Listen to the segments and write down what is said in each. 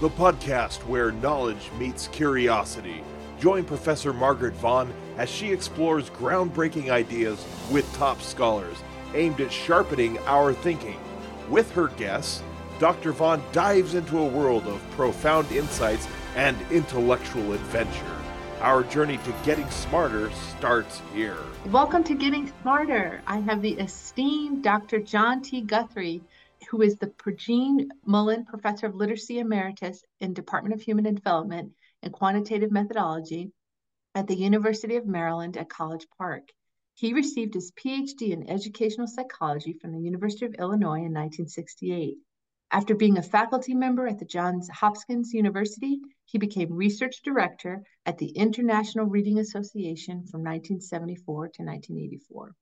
the podcast where knowledge meets curiosity. Join Professor Margaret Vaughn as she explores groundbreaking ideas with top scholars aimed at sharpening our thinking. With her guests, Dr. Vaughn dives into a world of profound insights and intellectual adventure. Our journey to getting smarter starts here. Welcome to Getting Smarter. I have the esteemed Dr. John T. Guthrie, who is the Pregene Mullan Professor of Literacy Emeritus in Department of Human Development and Quantitative Methodology at the University of Maryland at College Park. He received his PhD in educational psychology from the University of Illinois in 1968. After being a faculty member at the Johns Hopkins University, he became research director at the International Reading Association from 1974 to 1984.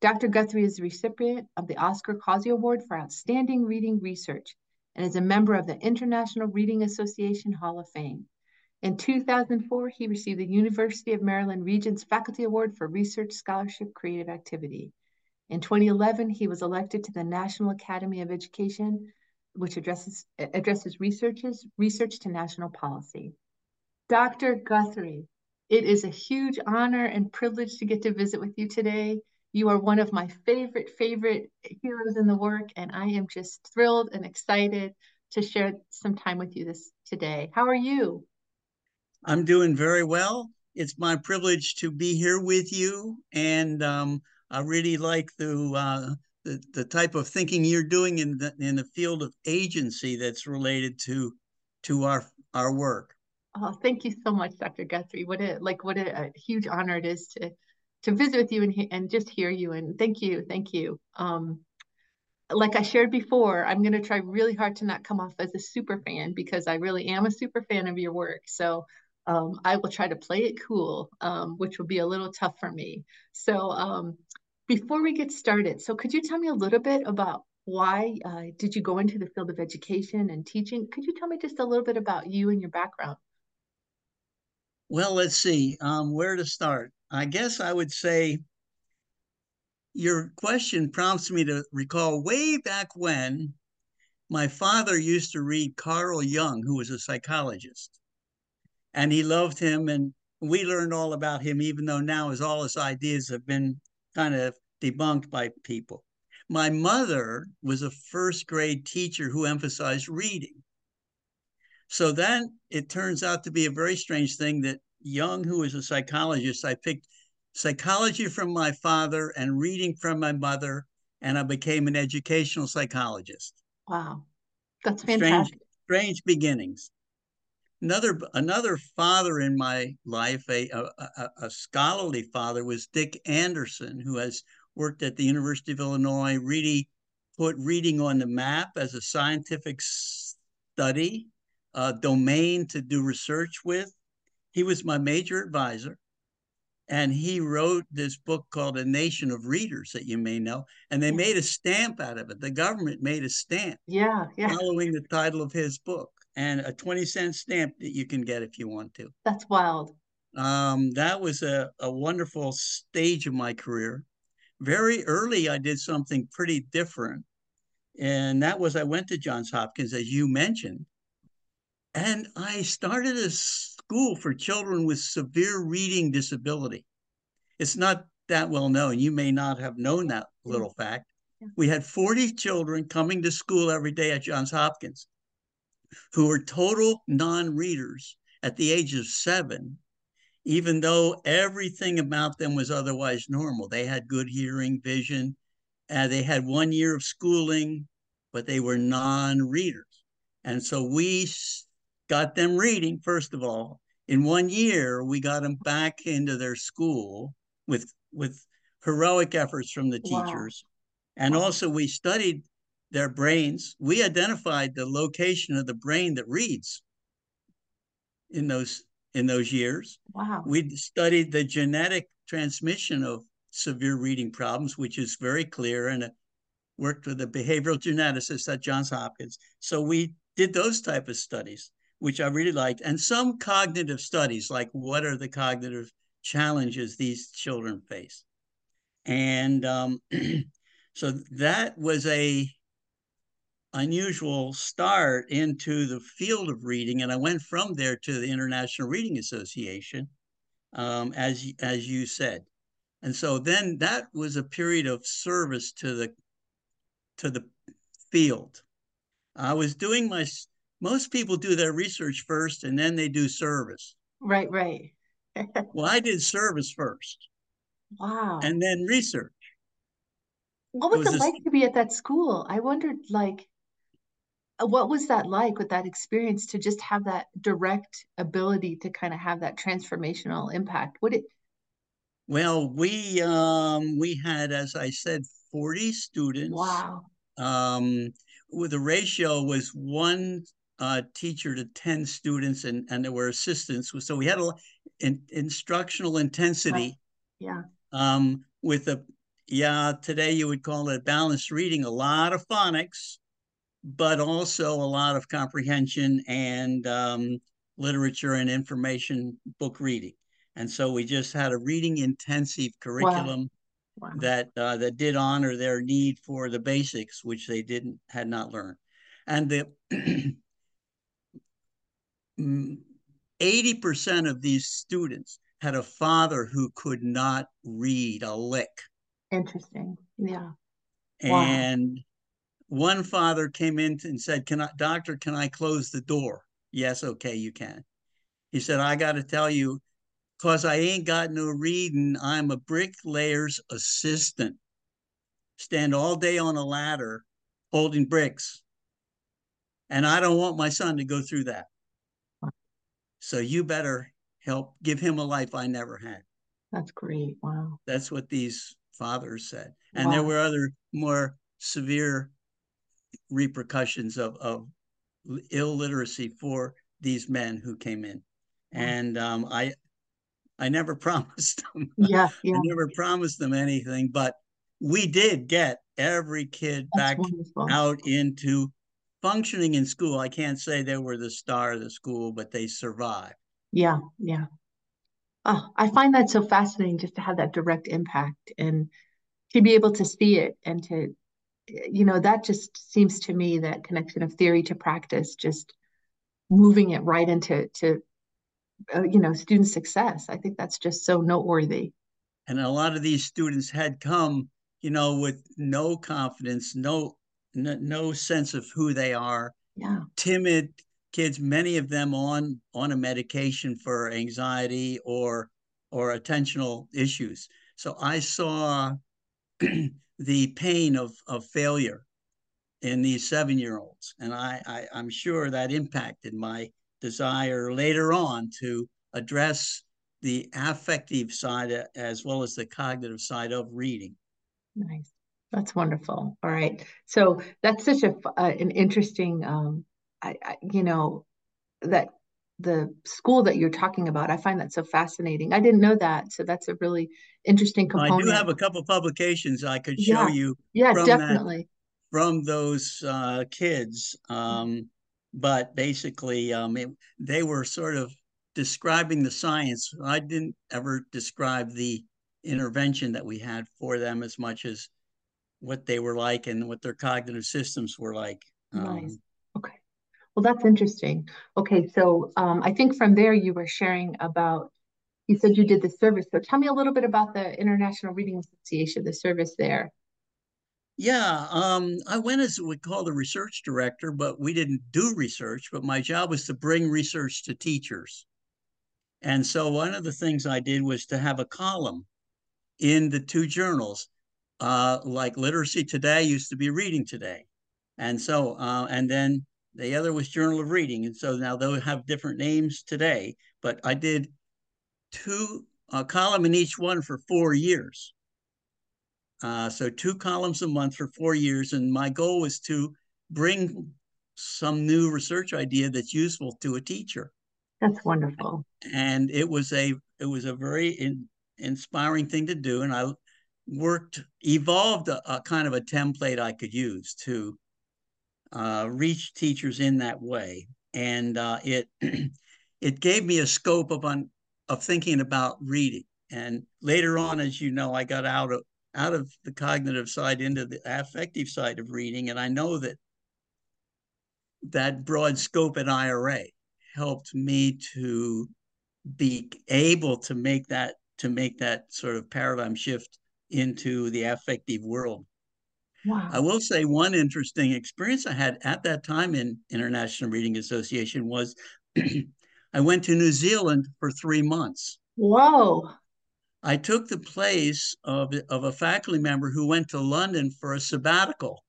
Dr. Guthrie is the recipient of the Oscar Causey Award for Outstanding Reading Research and is a member of the International Reading Association Hall of Fame. In 2004, he received the University of Maryland Regents Faculty Award for Research Scholarship Creative Activity. In 2011, he was elected to the National Academy of Education which addresses addresses researches research to national policy. Dr. Guthrie, it is a huge honor and privilege to get to visit with you today. You are one of my favorite favorite heroes in the work, and I am just thrilled and excited to share some time with you this today. How are you? I'm doing very well. It's my privilege to be here with you, and um, I really like the uh, the, the type of thinking you're doing in the in the field of agency that's related to to our our work. Oh, thank you so much, Dr. Guthrie. What a like what a, a huge honor it is to to visit with you and and just hear you. And thank you, thank you. Um, like I shared before, I'm going to try really hard to not come off as a super fan because I really am a super fan of your work. So um, I will try to play it cool, um, which will be a little tough for me. So um, before we get started, so could you tell me a little bit about why uh, did you go into the field of education and teaching? Could you tell me just a little bit about you and your background? Well, let's see um, where to start. I guess I would say your question prompts me to recall way back when my father used to read Carl Jung, who was a psychologist, and he loved him, and we learned all about him, even though now his all his ideas have been kind of debunked by people. My mother was a first grade teacher who emphasized reading. So then it turns out to be a very strange thing that Jung, who was a psychologist, I picked psychology from my father and reading from my mother, and I became an educational psychologist. Wow, that's fantastic. Strange, strange beginnings another another father in my life, a, a, a scholarly father, was Dick Anderson, who has worked at the University of Illinois, really put reading on the map as a scientific study uh, domain to do research with. He was my major advisor. And he wrote this book called A Nation of Readers that you may know. And they made a stamp out of it. The government made a stamp. Yeah, yeah. Following the title of his book and a 20 cent stamp that you can get if you want to. That's wild. Um, that was a, a wonderful stage of my career. Very early, I did something pretty different. And that was I went to Johns Hopkins, as you mentioned. And I started a school for children with severe reading disability. It's not that well known. You may not have known that little fact. We had 40 children coming to school every day at Johns Hopkins who were total non readers at the age of seven, even though everything about them was otherwise normal. They had good hearing, vision, uh, they had one year of schooling, but they were non readers. And so we got them reading, first of all. In one year, we got them back into their school with, with heroic efforts from the teachers. Wow. And also, we studied their brains. We identified the location of the brain that reads in those in those years. Wow. We studied the genetic transmission of severe reading problems, which is very clear, and it worked with a behavioral geneticist at Johns Hopkins. So we did those type of studies, which I really liked, and some cognitive studies, like what are the cognitive challenges these children face. And um, so that was a unusual start into the field of reading, and I went from there to the International Reading Association, um, as as you said, and so then that was a period of service to the to the field. I was doing my most people do their research first and then they do service. Right, right. well, I did service first. Wow. And then research. What was it, was it like to be at that school? I wondered, like, uh, what was that like with that experience to just have that direct ability to kind of have that transformational impact? What it? Well, we um, we had, as I said, forty students. Wow. Um, with the ratio was one uh, teacher to 10 students and, and there were assistants. So we had a in, instructional intensity. Yeah. Um, with a, yeah, today you would call it balanced reading, a lot of phonics, but also a lot of comprehension and um, literature and information book reading. And so we just had a reading intensive curriculum. Wow. Wow. that uh, that did honor their need for the basics, which they didn't had not learned, and the 80% of these students had a father who could not read a lick. Interesting. Yeah. And wow. one father came in and said, Can I, doctor, can I close the door? Yes, okay, you can. He said, I got to tell you, because I ain't got no reading, I'm a bricklayer's assistant. Stand all day on a ladder holding bricks. And I don't want my son to go through that. So you better help give him a life I never had. That's great. Wow. That's what these fathers said. And wow. there were other more severe repercussions of, of illiteracy for these men who came in. And um, I I never promised them. Yeah, yeah. I never promised them anything, but we did get every kid That's back wonderful. out into functioning in school. I can't say they were the star of the school, but they survived. Yeah, yeah. Oh, I find that so fascinating just to have that direct impact and to be able to see it and to, you know, that just seems to me that connection of theory to practice, just moving it right into to, uh, you know, student success. I think that's just so noteworthy. And a lot of these students had come, you know, with no confidence, no no, no sense of who they are. Yeah. Timid kids, many of them on on a medication for anxiety or or attentional issues. So I saw the pain of of failure in these seven year olds, and I, I I'm sure that impacted my desire later on to address the affective side as well as the cognitive side of reading. Nice. That's wonderful. All right. So that's such a uh, an interesting, um, I, I, you know, that the school that you're talking about. I find that so fascinating. I didn't know that, so that's a really interesting component. I do have a couple publications I could show yeah. you. Yeah, definitely. That, from those uh, kids, um, but basically, um, it, they were sort of describing the science. I didn't ever describe the intervention that we had for them as much as what they were like and what their cognitive systems were like. Nice. Um, okay. Well, that's interesting. Okay, so um, I think from there you were sharing about. You said you did the service. So tell me a little bit about the International Reading Association, the service there. Yeah, um, I went as we call the research director, but we didn't do research. But my job was to bring research to teachers. And so one of the things I did was to have a column in the two journals uh, like Literacy Today used to be Reading Today. And so, uh, and then the other was Journal of Reading. And so now they'll have different names today, but I did two, a column in each one for four years. Uh, so two columns a month for four years. And my goal was to bring some new research idea that's useful to a teacher. That's wonderful. And it was a, it was a very in, inspiring thing to do. And I worked, evolved a, a kind of a template I could use to uh, reach teachers in that way. And uh, it, it gave me a scope of, on, of thinking about reading. And later on, as you know, I got out of, out of the cognitive side into the affective side of reading. And I know that that broad scope at IRA helped me to be able to make that to make that sort of paradigm shift into the affective world. Wow. I will say one interesting experience I had at that time in International Reading Association was I went to New Zealand for three months. Whoa. I took the place of, of a faculty member who went to London for a sabbatical,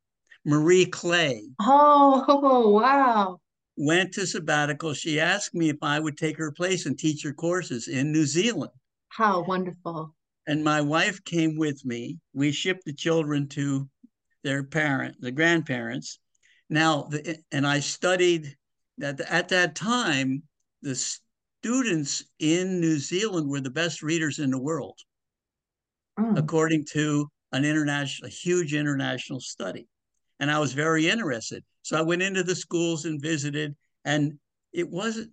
Marie Clay. Oh, wow. Went to sabbatical. She asked me if I would take her place and teach her courses in New Zealand. How wonderful. And my wife came with me. We shipped the children to their parent, the grandparents. Now, the, and I studied that at that time, the students in New Zealand were the best readers in the world, mm. according to an international, a huge international study. And I was very interested. So I went into the schools and visited, and it wasn't,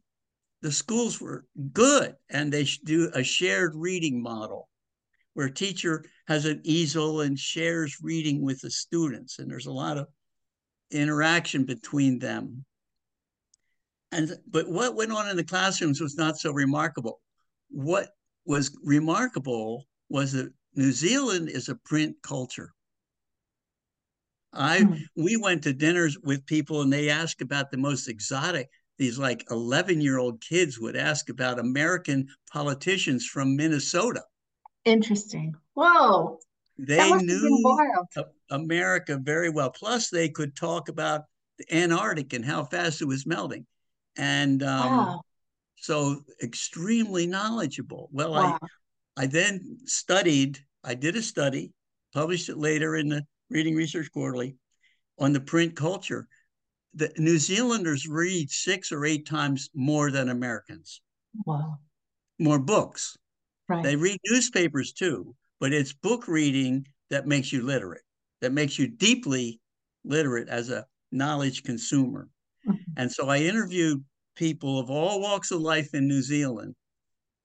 the schools were good, and they do a shared reading model where a teacher has an easel and shares reading with the students, and there's a lot of interaction between them. And but what went on in the classrooms was not so remarkable. What was remarkable was that New Zealand is a print culture. I mm. we went to dinners with people and they asked about the most exotic. These like 11 year old kids would ask about American politicians from Minnesota. Interesting. Whoa. They knew America very well. Plus, they could talk about the Antarctic and how fast it was melting and um, wow. so extremely knowledgeable. Well, wow. I I then studied. I did a study, published it later in the Reading Research Quarterly, on the print culture. The New Zealanders read six or eight times more than Americans. Wow. More books. Right. They read newspapers too, but it's book reading that makes you literate, that makes you deeply literate as a knowledge consumer. Mm-hmm. And so I interviewed people of all walks of life in New Zealand.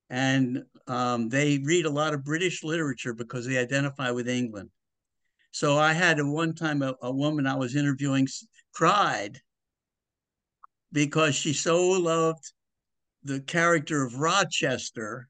And um, they read a lot of British literature because they identify with England. So I had a one time a, a woman I was interviewing cried because she so loved the character of Rochester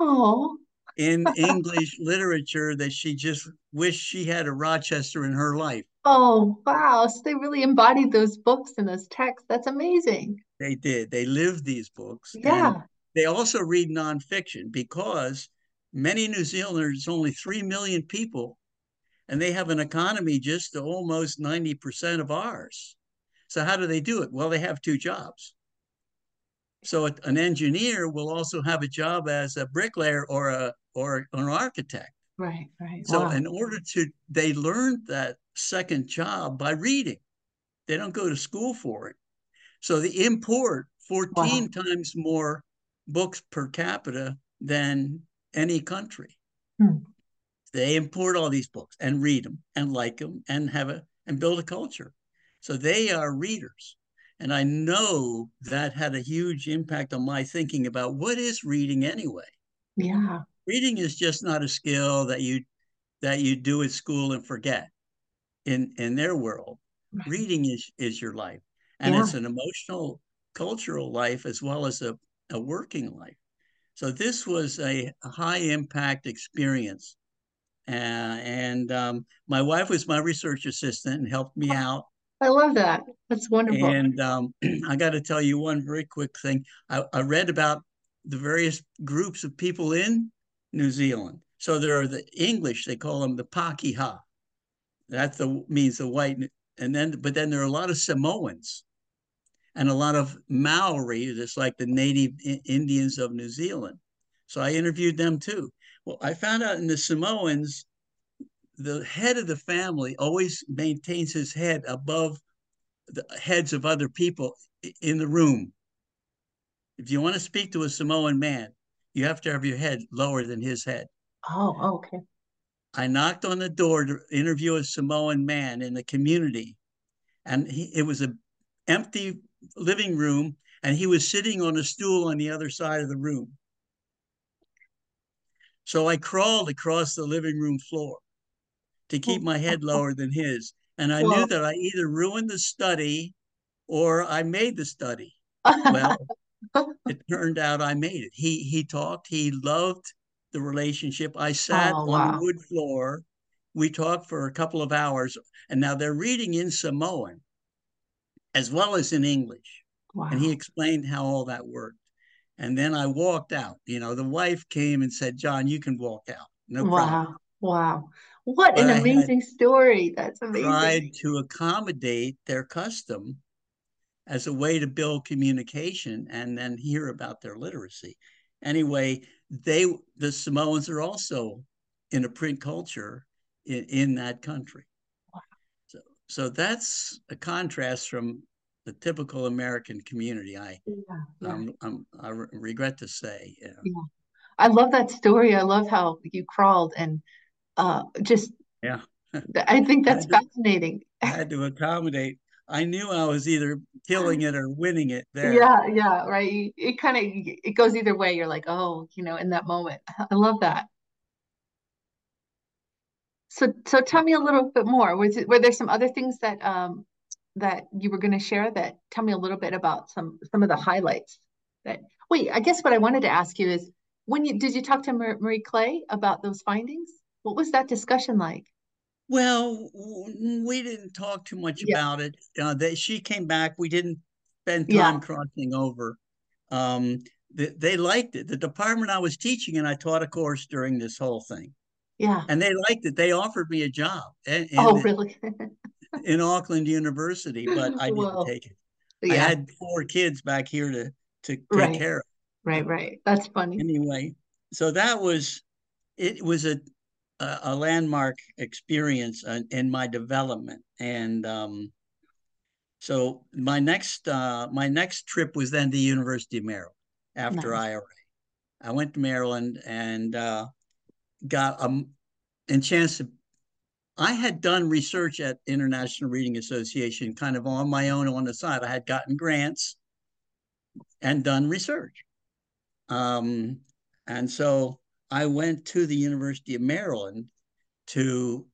oh. in English literature that she just wished she had a Rochester in her life. Oh, wow. So they really embodied those books and those texts. That's amazing. They did. They lived these books. Yeah. they also read nonfiction because many New Zealanders, only 3 million people, and they have an economy just to almost 90% of ours. So, how do they do it? Well, they have two jobs. So, an engineer will also have a job as a bricklayer or a or an architect. Right, right. So, wow. in order to, they learn that second job by reading. They don't go to school for it. So they import 14 wow. times more books per capita than any country. Hmm. They import all these books and read them and like them and have a and build a culture. So they are readers. And I know that had a huge impact on my thinking about what is reading anyway. Yeah. Reading is just not a skill that you that you do at school and forget in in their world. Reading is is your life, and yeah. it's an emotional, cultural life as well as a, a working life. So this was a, a high impact experience, uh, and um, my wife was my research assistant and helped me out. I love that. That's wonderful. And um, I got to tell you one very quick thing. I, I read about the various groups of people in New Zealand. So there are the English, they call them the Pakeha. That the means the white, and then but then there are a lot of Samoans, and a lot of Maori. That's like the native Indians of New Zealand. So I interviewed them too. Well, I found out in the Samoans, the head of the family always maintains his head above the heads of other people in the room. If you want to speak to a Samoan man, you have to have your head lower than his head. Oh, okay. I knocked on the door to interview a Samoan man in the community, and he, it was an empty living room, and he was sitting on a stool on the other side of the room. So I crawled across the living room floor to keep my head lower than his. And I knew that I either ruined the study or I made the study. Well, it turned out I made it. He he talked. He loved the relationship. I sat Oh, on the wood floor. We talked for a couple of hours, and now they're reading in Samoan as well as in English. Wow. And he explained how all that worked. And then I walked out. You know, the wife came and said, "John, you can walk out. No problem." Wow. Wow. What an amazing story. That's amazing. Tried to accommodate their custom as a way to build communication and then hear about their literacy. Anyway, they the Samoans are also in a print culture in, in that country. Wow. So so that's a contrast from the typical American community. I Yeah, yeah. um, um, I regret to say. Yeah. Yeah. I love that story. I love how you crawled and uh just Yeah. I think that's Had to, fascinating. had to accommodate. I knew I was either killing it or winning it there. Yeah, yeah, right. It kind of it goes either way. You're like, oh, you know, in that moment. I love that. So so tell me a little bit more. Was it were there some other things that um that you were going to share that tell me a little bit about some some of the highlights that wait, I guess what I wanted to ask you is when you did you talk to Marie Clay about those findings? What was that discussion like? Well, we didn't talk too much Yeah, about it. Uh, they, she came back. We didn't spend yeah, time crossing over. Um, they, they liked it. The department I was teaching, and I taught a course during this whole thing, yeah. and they liked it. They offered me a job in Oh, really? in Auckland University, but I didn't Well, take it. I had four kids back here to to take right, care of. right, right. That's funny. anyway, so that was it. Was a a, a landmark experience in, in my development, and um, so my next uh, my next trip was then to the University of Maryland after Nice. IRA. I went to Maryland and uh, got a, a chance to. I had done research at International Reading Association, kind of on my own on the side. I had gotten grants and done research, um, and so I went to the University of Maryland to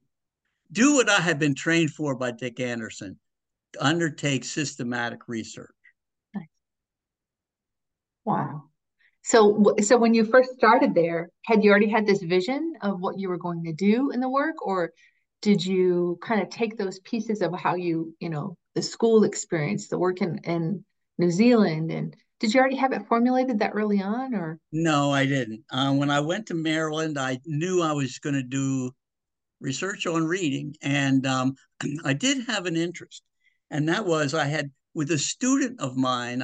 do what I had been trained for by Dick Anderson to undertake systematic research. Wow. So, so when you first started there, had you already had this vision of what you were going to do in the work, or did you kind of take those pieces of how you, you know, the school experience, the work in, in New Zealand, and did you already have it formulated that early on, or? No, I didn't. Uh, when I went to Maryland, I knew I was going to do research on reading, and um, I did have an interest, and that was I had with a student of mine.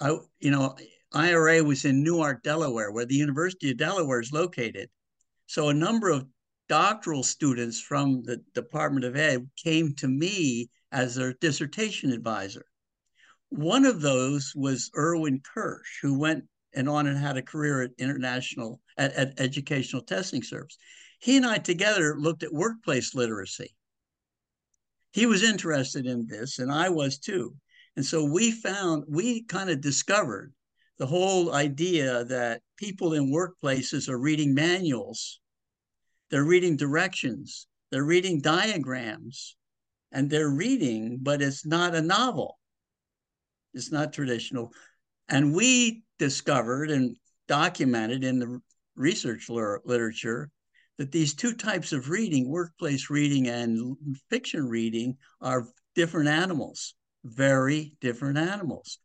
I, you know, IRA was in Newark, Delaware, where the University of Delaware is located. So a number of doctoral students from the Department of Ed came to me as their dissertation advisor. One of those was Irwin Kirsch, who went and on and had a career at international at, at educational testing service. He and I together looked at workplace literacy. He was interested in this, and I was too. And so we found, we kind of discovered the whole idea that people in workplaces are reading manuals, they're reading directions, they're reading diagrams, and they're reading, but it's not a novel. It's not traditional. And we discovered and documented in the research literature that these two types of reading, workplace reading and fiction reading, are different animals, very different animals.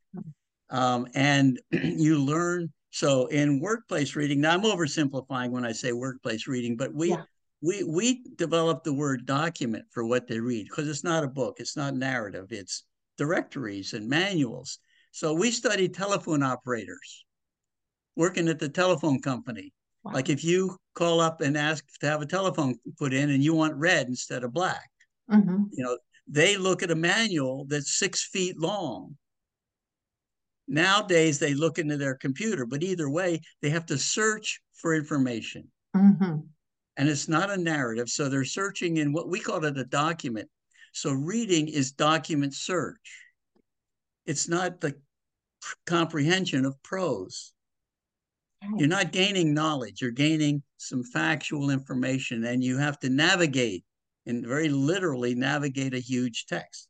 Um, and you learn. So in workplace reading, now I'm oversimplifying when I say workplace reading, but we Yeah. we we developed the word document for what they read because it's not a book, it's not narrative, it's directories and manuals. So we studied telephone operators working at the telephone company. Wow. Like if you call up and ask to have a telephone put in and you want red instead of black, hmm you know, they look at a manual that's six feet long. Nowadays, they look into their computer, but either way, they have to search for information. hmm And it's not a narrative. So they're searching in what we call it a document. So reading is document search. It's not the comprehension of prose. You're not gaining knowledge, you're gaining some factual information, and you have to navigate and very literally navigate a huge text.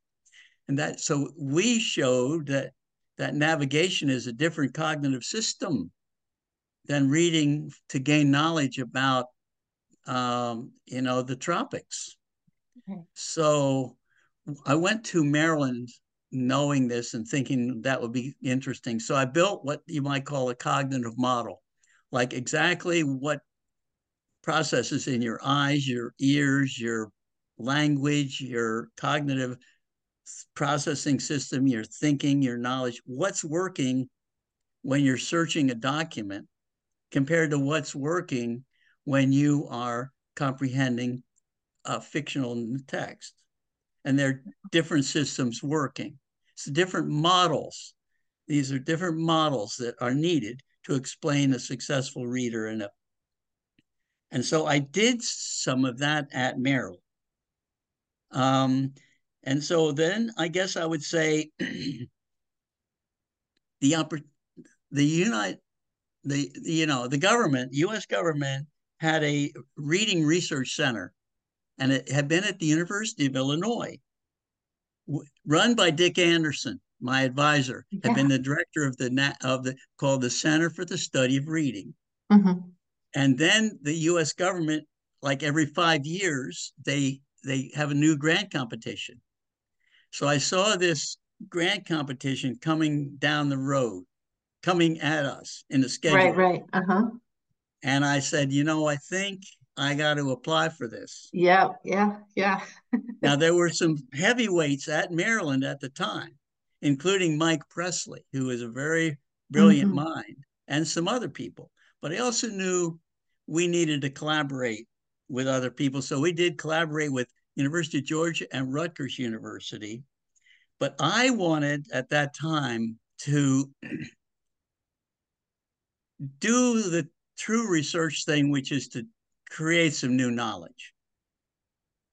And that so we showed that that navigation is a different cognitive system than reading to gain knowledge about um, you know the tropics. So I went to Maryland knowing this and thinking that would be interesting. So I built what you might call a cognitive model, like exactly what processes in your eyes, your ears, your language, your cognitive processing system, your thinking, your knowledge, what's working when you're searching a document compared to what's working when you are comprehending a fictional text. And there are different systems working. It's different models. These are different models that are needed to explain a successful reader and a and so I did some of that at Merrill. Um, and so then I guess I would say the upper, the United, the, the you know the government, U.S. government had a reading research center, and it had been at the University of Illinois, run by Dick Anderson, my advisor, yeah. had been the director of the of the called the Center for the Study of Reading. Mm-hmm. And then the U.S. government, like every five years, they they have a new grant competition. So I saw this grant competition coming down the road, coming at us in the schedule. Right, right. Uh-huh. And I said, you know, I think I got to apply for this. Yeah, yeah, yeah. now there were some heavyweights at Maryland at the time, including Mike Pressley, who was a very brilliant mm-hmm. mind, and some other people. But I also knew we needed to collaborate with other people. So we did collaborate with University of Georgia and Rutgers University. But I wanted at that time to do the true research thing, which is to create some new knowledge.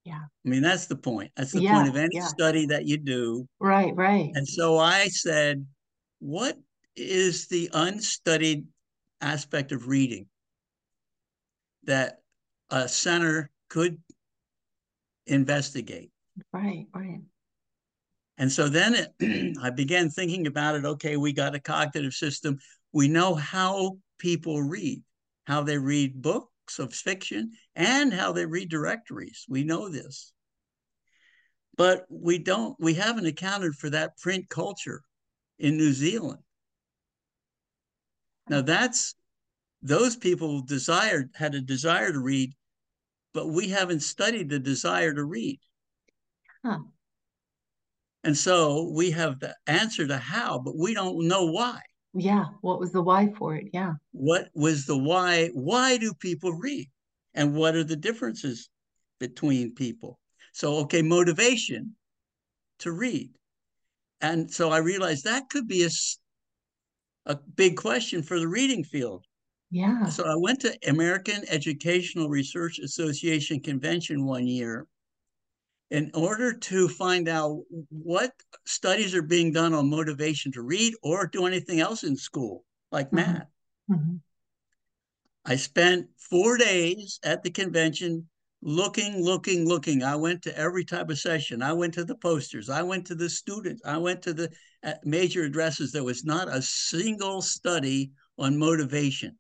Yeah. I mean, that's the point. That's the yeah, point of any yeah. study that you do. Right, right. And so I said, what is the unstudied aspect of reading? that a center could investigate. Right, right. And so then it, I began thinking about it. Okay, we got a cognitive system. We know how people read, how they read books of fiction, and how they read directories. We know this. But we don't, we haven't accounted for that print culture in New Zealand. Now that's those people desired had a desire to read, but we haven't studied the desire to read. Huh. And so we have the answer to how, but we don't know why. Yeah. What was the why for it? Yeah. What was the why? Why do people read? And what are the differences between people? So, okay, motivation to read. And so I realized that could be a, a big question for the reading field. Yeah. So I went to American Educational Research Association convention one year in order to find out what studies are being done on motivation to read or do anything else in school, like mm-hmm. math. Mm-hmm. I spent four days at the convention looking, looking, looking. I went to every type of session. I went to the posters. I went to the students. I went to the uh, major addresses. There was not a single study on motivation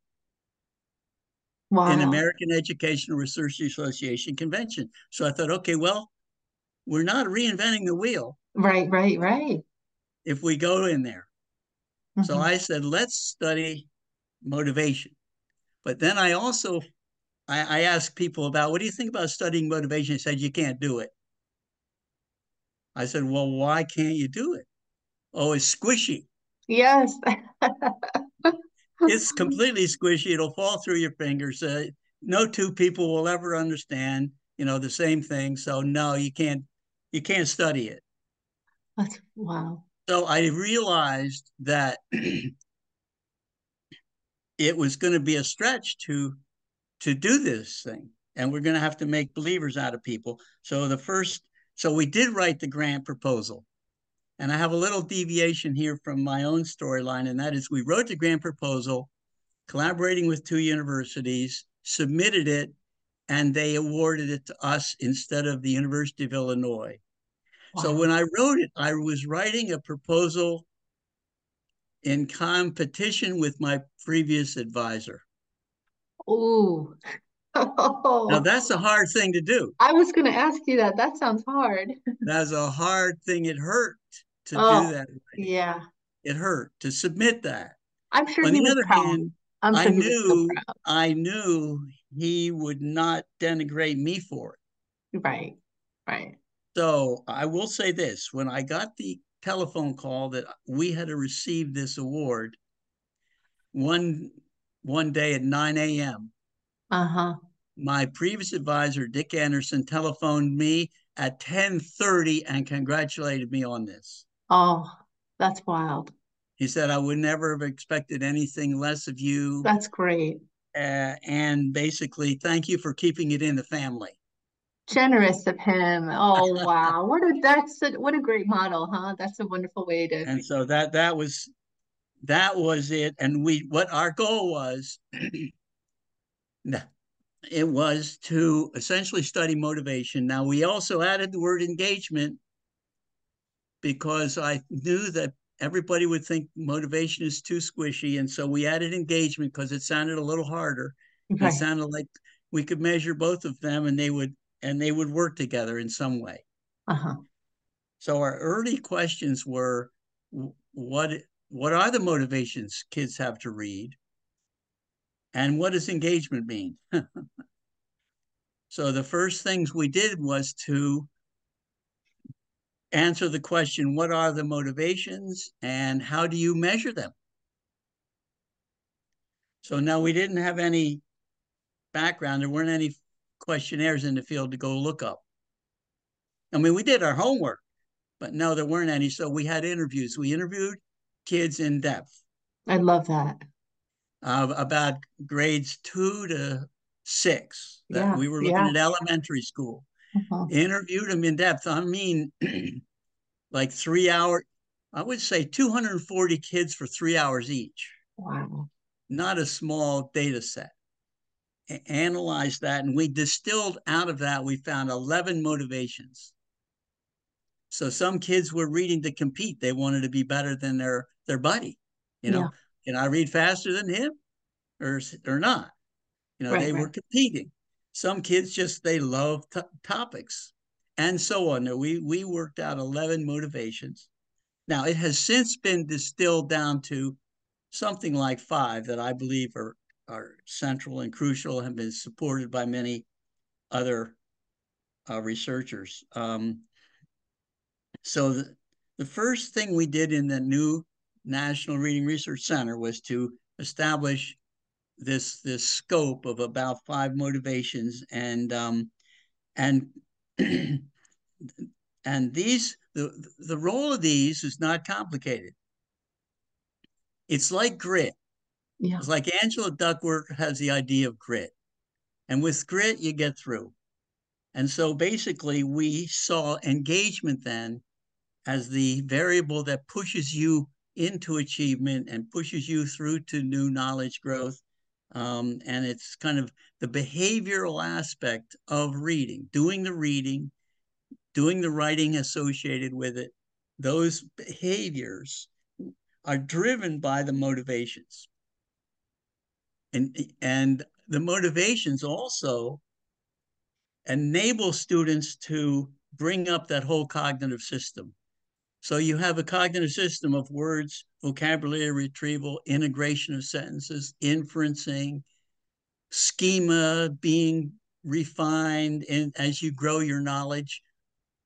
wow. in American Educational Research Association convention. So I thought, okay, well, we're not reinventing the wheel. Right, right, right. If we go in there. Mm-hmm. So I said, let's study motivation. But then I also I, I asked people about what do you think about studying motivation? They said you can't do it. I said, well, why can't you do it? Oh, it's squishy. Yes. it's completely squishy. It'll fall through your fingers. Uh, no two people will ever understand, you know, the same thing. So no, you can't, you can't study it. That's wow. So I realized that it was going to be a stretch to to do this thing, and we're going to have to make believers out of people. So the first, so we did write the grant proposal, and I have a little deviation here from my own storyline, and that is we wrote the grant proposal, collaborating with two universities, submitted it, and they awarded it to us instead of the University of Illinois. Wow. So when I wrote it, I was writing a proposal in competition with my previous advisor. Ooh. now that's a hard thing to do. I was going to ask you that. That sounds hard. that's a hard thing. It hurt to oh, do that. Yeah. It hurt to submit that. I'm sure On the other proud. hand, I'm sure I knew so I knew he would not denigrate me for it. Right. Right. So I will say this: when I got the telephone call that we had to receive this award, one one day at 9 a.m. Uh-huh. My previous advisor, Dick Anderson, telephoned me at 10:30 and congratulated me on this. Oh, that's wild. He said, I would never have expected anything less of you. That's great. Uh, and basically, thank you for keeping it in the family. Generous of him. Oh wow, what a that's a, what a great model, huh? That's a wonderful way to. And so that that was that was it. And we what our goal was. it was to essentially study motivation. Now we also added the word engagement because I knew that everybody would think motivation is too squishy. And so we added engagement because it sounded a little harder. Okay. It sounded like we could measure both of them and they would and they would work together in some way. Uh-huh. So our early questions were what what are the motivations kids have to read? And what does engagement mean? so the first things we did was to answer the question what are the motivations and how do you measure them? So now we didn't have any background, there weren't any questionnaires in the field to go look up. I mean, we did our homework, but no, there weren't any. So we had interviews. We interviewed kids in depth. I love that. Uh, about grades two to six. That yeah, we were looking yeah. at elementary school uh-huh. interviewed them in depth. I mean, like three hour, I would say 240 kids for three hours each. Wow. Not a small data set. A- analyzed that, and we distilled out of that, we found 11 motivations. So some kids were reading to compete. They wanted to be better than their their buddy. You know, yeah. can I read faster than him, or or not? You know, right, they right. were competing. Some kids just they love t- topics, and so on. We we worked out eleven motivations. Now it has since been distilled down to something like five that I believe are are central and crucial, have been supported by many other uh, researchers. Um, so the, the first thing we did in the new National Reading Research Center was to establish this this scope of about five motivations and um, and and these the the role of these is not complicated. It's like grit. Yeah. It's like Angela Duckworth has the idea of grit. And with grit, you get through. And so basically, we saw engagement then as the variable that pushes you into achievement and pushes you through to new knowledge growth um, and it's kind of the behavioral aspect of reading, doing the reading, doing the writing associated with it. Those behaviors are driven by the motivations. And, and the motivations also enable students to bring up that whole cognitive system. So you have a cognitive system of words, vocabulary retrieval, integration of sentences, inferencing, schema being refined and as you grow your knowledge.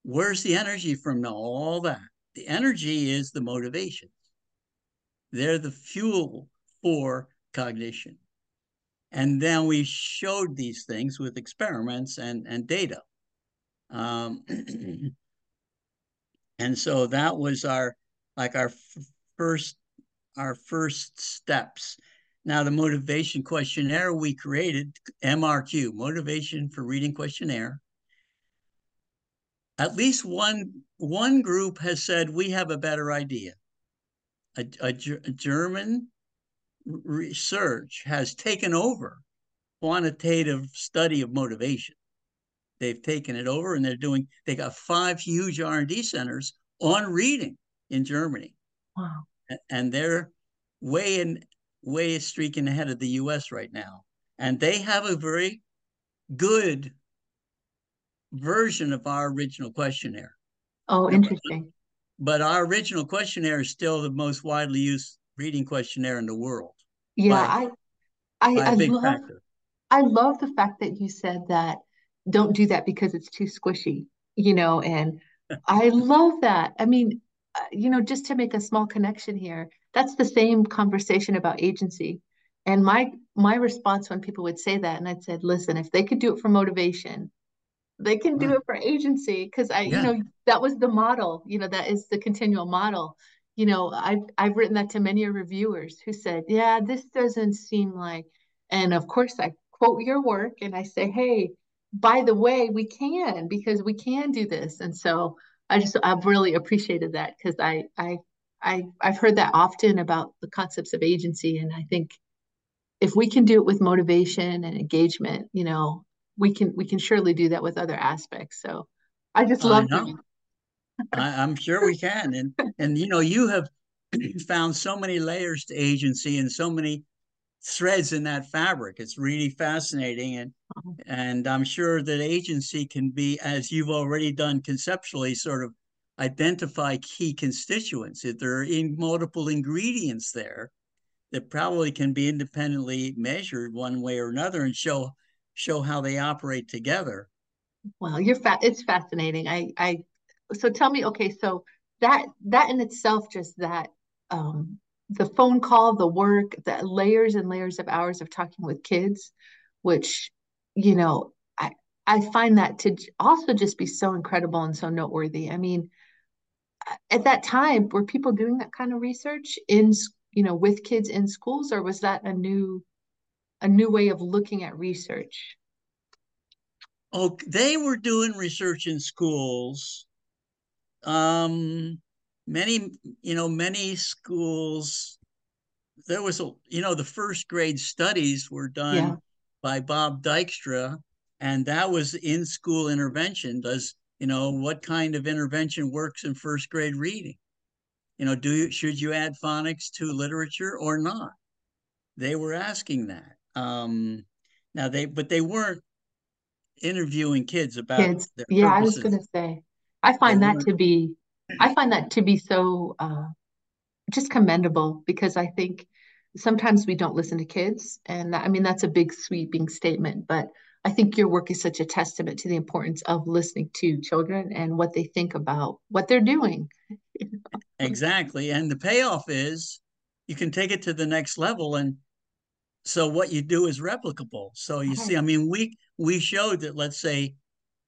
Where's the energy from all that? The energy is the motivation. They're the fuel for cognition. And then we showed these things with experiments and, and data. Um, and so that was our like our first our first steps. Now the motivation questionnaire we created mrq motivation for reading questionnaire at least one one group has said we have a better idea. A, a, a german research has taken over quantitative study of motivation they've taken it over and they're doing they got five huge r&d centers on reading in germany. Wow. And they're way in way streaking ahead of the us right now. And they have a very good version of our original questionnaire. Oh interesting. but our original questionnaire is still the most widely used reading questionnaire in the world yeah by, i i, I love factor. i love the fact that you said that don't do that because it's too squishy, you know, and I love that. I mean, uh, you know, just to make a small connection here, that's the same conversation about agency. And my my response when people would say that, and I'd said, listen, if they could do it for motivation, they can do it for agency. Cause I, yeah. you know, that was the model, you know, that is the continual model. You know, I've I've written that to many reviewers who said, Yeah, this doesn't seem like and of course I quote your work and I say, Hey, by the way, we can because we can do this. And so I just I've really appreciated that because I I I I've heard that often about the concepts of agency, and I think if we can do it with motivation and engagement, you know, we can we can surely do that with other aspects. So I just love I I, I'm sure we can, and and you know you have found so many layers to agency and so many threads in that fabric. It's really fascinating, and uh-huh. and I'm sure that agency can be, as you've already done conceptually, sort of identify key constituents. If there are in multiple ingredients there, that probably can be independently measured one way or another and show show how they operate together. Well, you're fa- it's fascinating. I I so tell me, okay, so that that in itself, just that um, the phone call, the work, the layers and layers of hours of talking with kids, which, you know, I, I find that to also just be so incredible and so noteworthy. I mean, at that time, were people doing that kind of research in, you know, with kids in schools, or was that a new, a new way of looking at research? Oh, they were doing research in schools. Um, many you know many schools there was a you know the first grade studies were done yeah. by bob dykstra and that was in school intervention. Does you know what kind of intervention works in first grade reading? You know do you should you add phonics to literature or not? They were asking that. Um now they but they weren't interviewing kids about kids. yeah purposes. i was going to say i find they that to be I find that to be so uh, just commendable because I think sometimes we don't listen to kids. And I mean, that's a big sweeping statement, but I think your work is such a testament to the importance of listening to children and what they think about what they're doing. exactly. And the payoff is you can take it to the next level. And so what you do is replicable. So you see, I mean, we we showed that let's say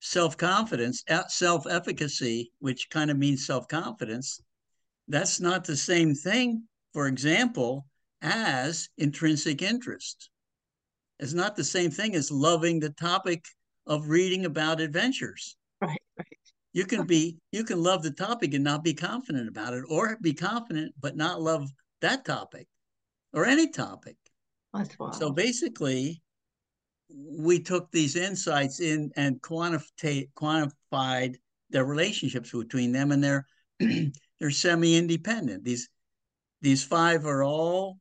self confidence, self efficacy, which kind of means self confidence, that's not the same thing, for example, as intrinsic interest. It's not the same thing as loving the topic of reading about adventures. Right, right. You can be you can love the topic and not be confident about it, or be confident but not love that topic or any topic. That's wild. So basically, we took these insights in and quantified quantified the relationships between them and they're they're semi-independent. These these five are all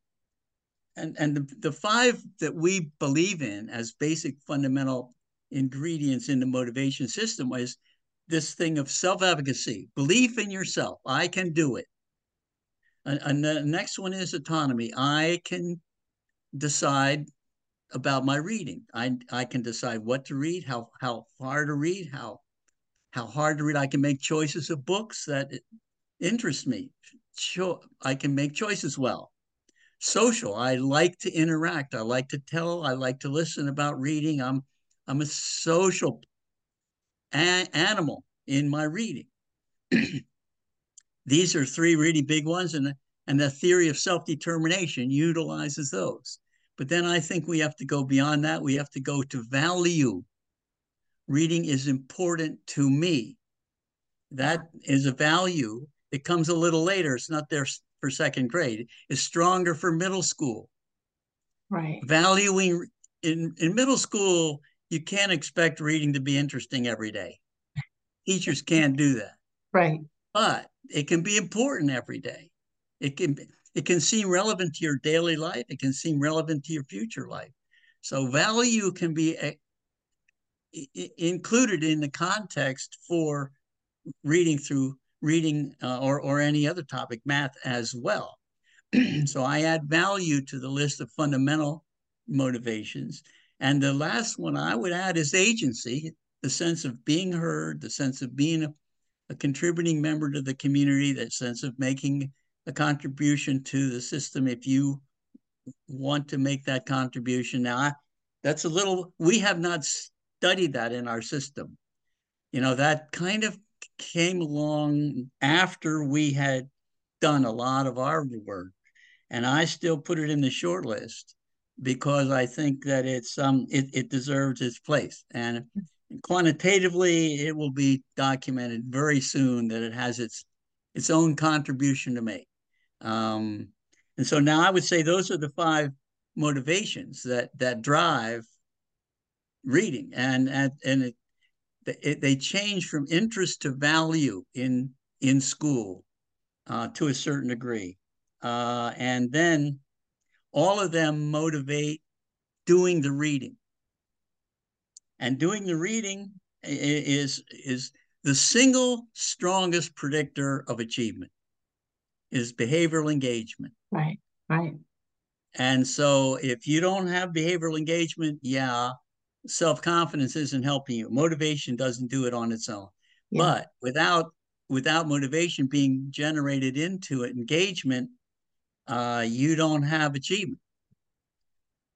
and and the, the five that we believe in as basic fundamental ingredients in the motivation system is this thing of self-efficacy belief in yourself i can do it. And, and the next one is autonomy. I can decide about my reading. I I can decide what to read, how how far to read, how how hard to read. I can make choices of books that interest me. Sure, I can make choices well. Social, I like to interact. I like to tell. I like to listen about reading. I'm I'm a social a- animal in my reading. These are three really big ones, and and the theory of self determination utilizes those. But then I think we have to go beyond that. We have to go to value. Reading is important to me. That is a value. It comes a little later. It's not there for second grade. It's stronger for middle school. Right. Valuing in, in middle school, you can't expect reading to be interesting every day. Teachers can't do that. Right. But it can be important every day. It can it can seem relevant to your daily life. It can seem relevant to your future life. So value can be included in the context for reading through reading uh, or or any other topic, math as well. so I add value to the list of fundamental motivations. And the last one I would add is agency, the sense of being heard, the sense of being a, a contributing member to the community, that sense of making a contribution to the system if you want to make that contribution. Now, I, that's a little, we have not studied that in our system. You know, that kind of came along after we had done a lot of our work. And I still put it in the short list because I think that it's um it, it deserves its place. And quantitatively, it will be documented very soon that it has its its own contribution to make. Um, and so now I would say those are the five motivations that that drive reading, and and and it, it, they change from interest to value in in school uh, to a certain degree, uh, and then all of them motivate doing the reading. And doing the reading is is the single strongest predictor of achievement is behavioral engagement. Right, right. And so if you don't have behavioral engagement, yeah, self-confidence isn't helping you. Motivation doesn't do it on its own. Yeah. But without without motivation being generated into it, engagement, uh, you don't have achievement.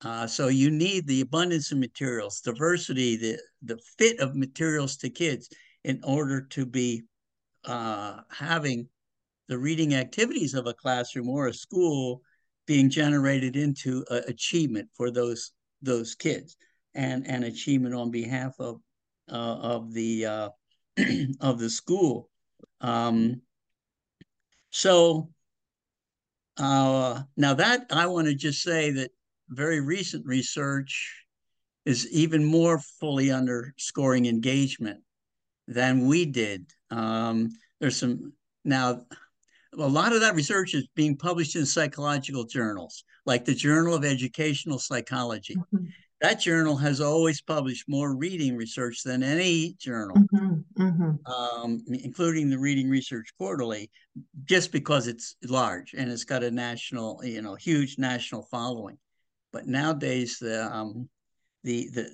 Uh, so you need the abundance of materials, diversity, the the fit of materials to kids in order to be uh, having the reading activities of a classroom or a school being generated into achievement for those those kids and and achievement on behalf of uh, of the uh, of the school. Um, so uh, now that I want to just say that very recent research is even more fully underscoring engagement than we did. Um, there's some now a lot of that research is being published in psychological journals, like the Journal of Educational Psychology. Mm-hmm. That journal has always published more reading research than any journal, mm-hmm. Mm-hmm. Um, including the Reading Research Quarterly, just because it's large and it's got a national, you know, huge national following. But nowadays, the um, the the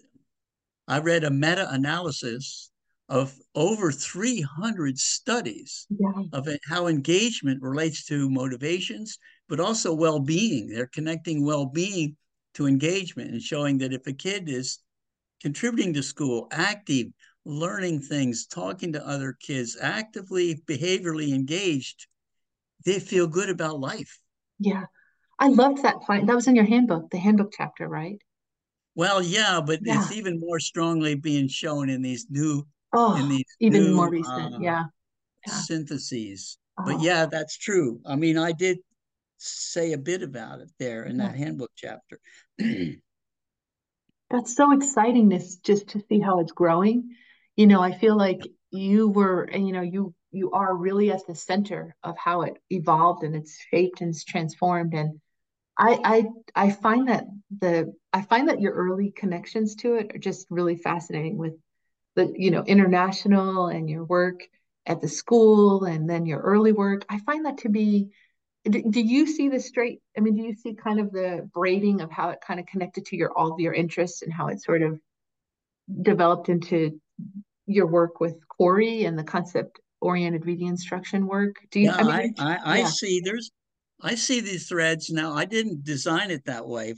I read a meta-analysis of over 300 studies yeah. of how engagement relates to motivations, but also well being. They're connecting well being to engagement and showing that if a kid is contributing to school, active, learning things, talking to other kids, actively behaviorally engaged, they feel good about life. Yeah. I loved that point. That was in your handbook, the handbook chapter, right? Well, yeah, but yeah. it's even more strongly being shown in these new Oh, in these even new, more recent, uh, yeah. yeah. Syntheses. Oh. But yeah, that's true. I mean, I did say a bit about it there in yeah. that handbook chapter. that's so exciting this just to see how it's growing. You know, I feel like you were and you know, you you are really at the center of how it evolved and it's shaped and it's transformed and I, I I find that the I find that your early connections to it are just really fascinating with the you know international and your work at the school and then your early work i find that to be do, do you see the straight i mean do you see kind of the braiding of how it kind of connected to your all of your interests and how it sort of developed into your work with CORI and the concept oriented reading instruction work do you yeah, i mean I, I, I yeah. see there's i see these threads now i didn't design it that way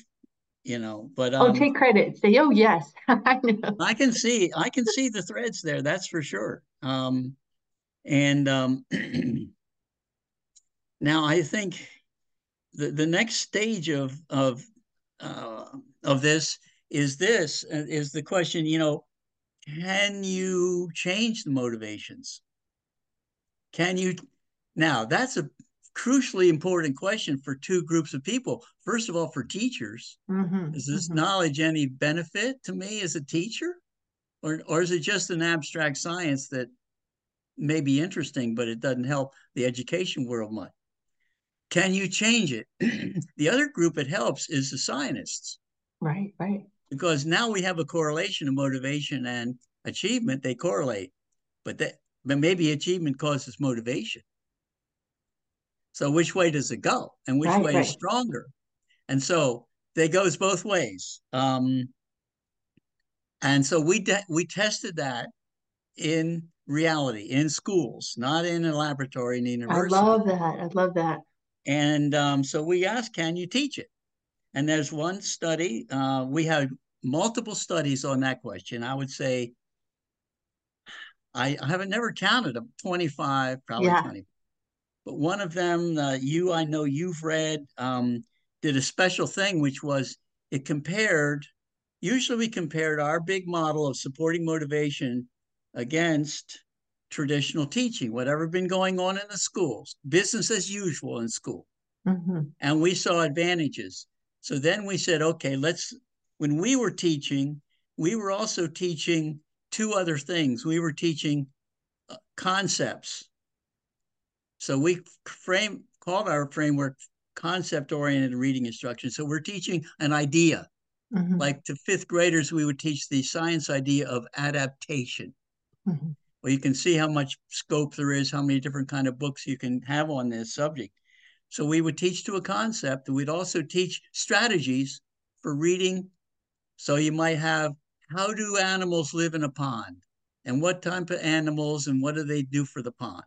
you know but oh, um, oh take credit say oh yes. I, know. I can see i can see the threads there that's for sure. Um and um now i think the the next stage of of uh of this is this uh, is the question you know can you change the motivations? Can you now that's a crucially important question for two groups of people. First of all, for teachers, mm-hmm, is this mm-hmm. knowledge any benefit to me as a teacher? Or, or is it just an abstract science that may be interesting, but it doesn't help the education world much? Can you change it? the other group it helps is the scientists. Right, right. Because now we have a correlation of motivation and achievement. They correlate, but that but maybe achievement causes motivation. So which way does it go, and which right, way right. is stronger? And so they goes both ways. Um, and so we de- we tested that in reality in schools, not in a laboratory in the university. I love that. I love that. And um, so we asked, can you teach it? And there's one study. Uh, we had multiple studies on that question. I would say I, I haven't never counted them. 25, probably yeah. 20. But one of them, uh, you I know you've read, um, did a special thing, which was it compared. Usually, we compared our big model of supporting motivation against traditional teaching, whatever been going on in the schools, business as usual in school. Mm-hmm. And we saw advantages. So then we said, okay, let's, when we were teaching, we were also teaching two other things. We were teaching uh, concepts. So we frame called our framework concept oriented reading instruction. So we're teaching an idea. Mm-hmm. Like to fifth graders, we would teach the science idea of adaptation. Mm-hmm. Well, you can see how much scope there is, how many different kind of books you can have on this subject. So we would teach to a concept, and we'd also teach strategies for reading. So you might have how do animals live in a pond, and what type of animals, and what do they do for the pond.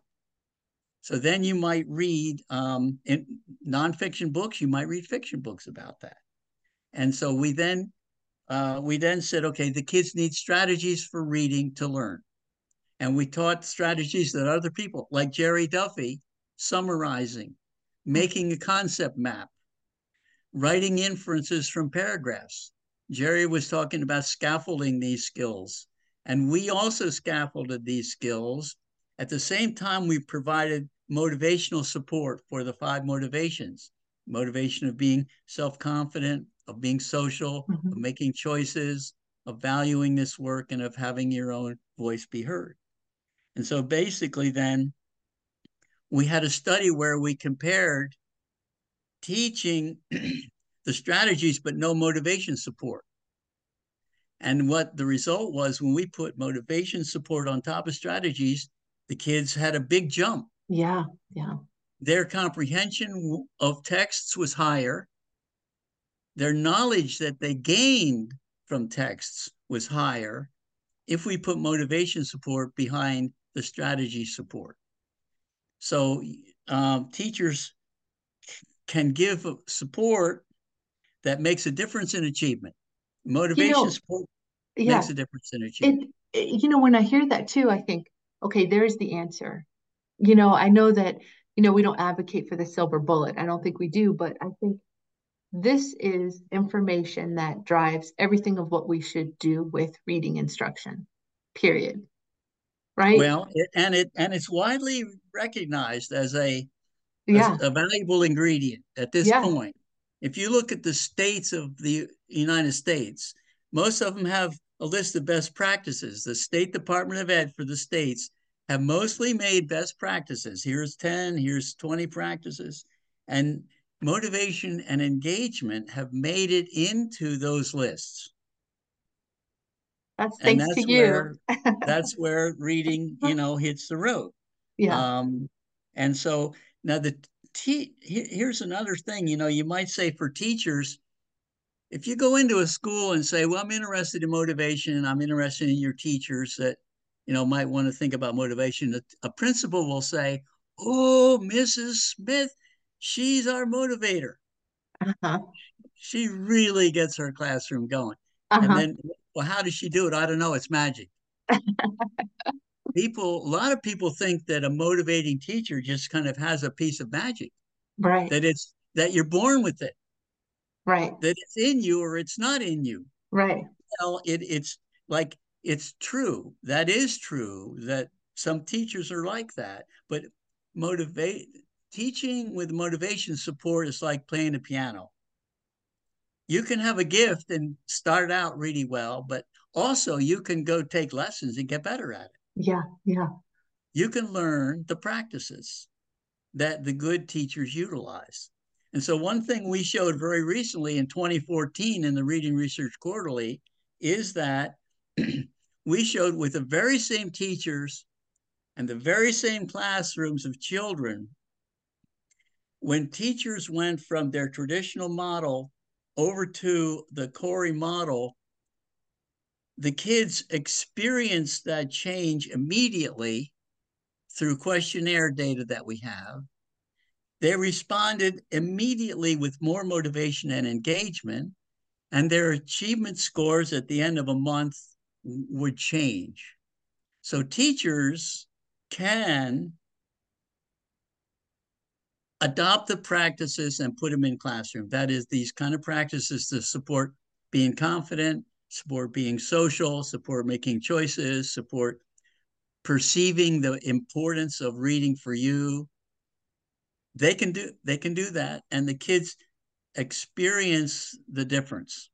So then you might read um, in nonfiction books. You might read fiction books about that. And so we then uh, we then said, okay, the kids need strategies for reading to learn. And we taught strategies that other people, like Jerry Duffy, summarizing, making a concept map, writing inferences from paragraphs. Jerry was talking about scaffolding these skills. And we also scaffolded these skills. At the same time, we provided motivational support for the five motivations motivation of being self confident, of being social, mm-hmm. of making choices, of valuing this work, and of having your own voice be heard. And so basically, then we had a study where we compared teaching the strategies, but no motivation support. And what the result was when we put motivation support on top of strategies, the kids had a big jump. Yeah, yeah. Their comprehension of texts was higher. Their knowledge that they gained from texts was higher if we put motivation support behind the strategy support. So um, teachers can give support that makes a difference in achievement. Motivation you know, support yeah, makes a difference in achievement. It, you know, when I hear that too, I think, okay, there's the answer. You know, I know that, you know, we don't advocate for the silver bullet. I don't think we do, but I think this is information that drives everything of what we should do with reading instruction, period right? Well, it, and it and it's widely recognized as a yeah. As a valuable ingredient at this yeah. point. If you look at the states of the United States, most of them have a list of best practices. The State Department of Ed for the states have mostly made best practices. Here's 10, here's 20 practices. And motivation and engagement have made it into those lists. That's thanks that's to you. Where, that's where reading, you know, hits the road. Yeah. Um, and so now the te- here's another thing, you know, you might say for teachers, if you go into a school and say, well, I'm interested in motivation, and I'm interested in your teachers that, you know, might want to think about motivation, a, a principal will say, oh, Mrs. Smith, she's our motivator. Uh-huh. She really gets our classroom going. Uh-huh. And then well, how does she do it? I don't know. It's magic. people, a lot of people think that a motivating teacher just kind of has a piece of magic. Right. That it's that you're born with it. Right. That it's in you or it's not in you. Right. Well, it, it's like it's true. That is true that some teachers are like that, but motivate teaching with motivation support is like playing the piano. You can have a gift and start out really well, but also you can go take lessons and get better at it. Yeah, yeah. You can learn the practices that the good teachers utilize. And so, one thing we showed very recently in 2014 in the Reading Research Quarterly is that we showed with the very same teachers and the very same classrooms of children, when teachers went from their traditional model over to the CORI model, the kids experienced that change immediately through questionnaire data that we have. They responded immediately with more motivation and engagement, and their achievement scores at the end of a month would change. So teachers can adopt the practices and put them in classroom. That is these kind of practices to support being confident, support being social, support making choices, support perceiving the importance of reading for you. They can do they can do that and the kids experience the difference.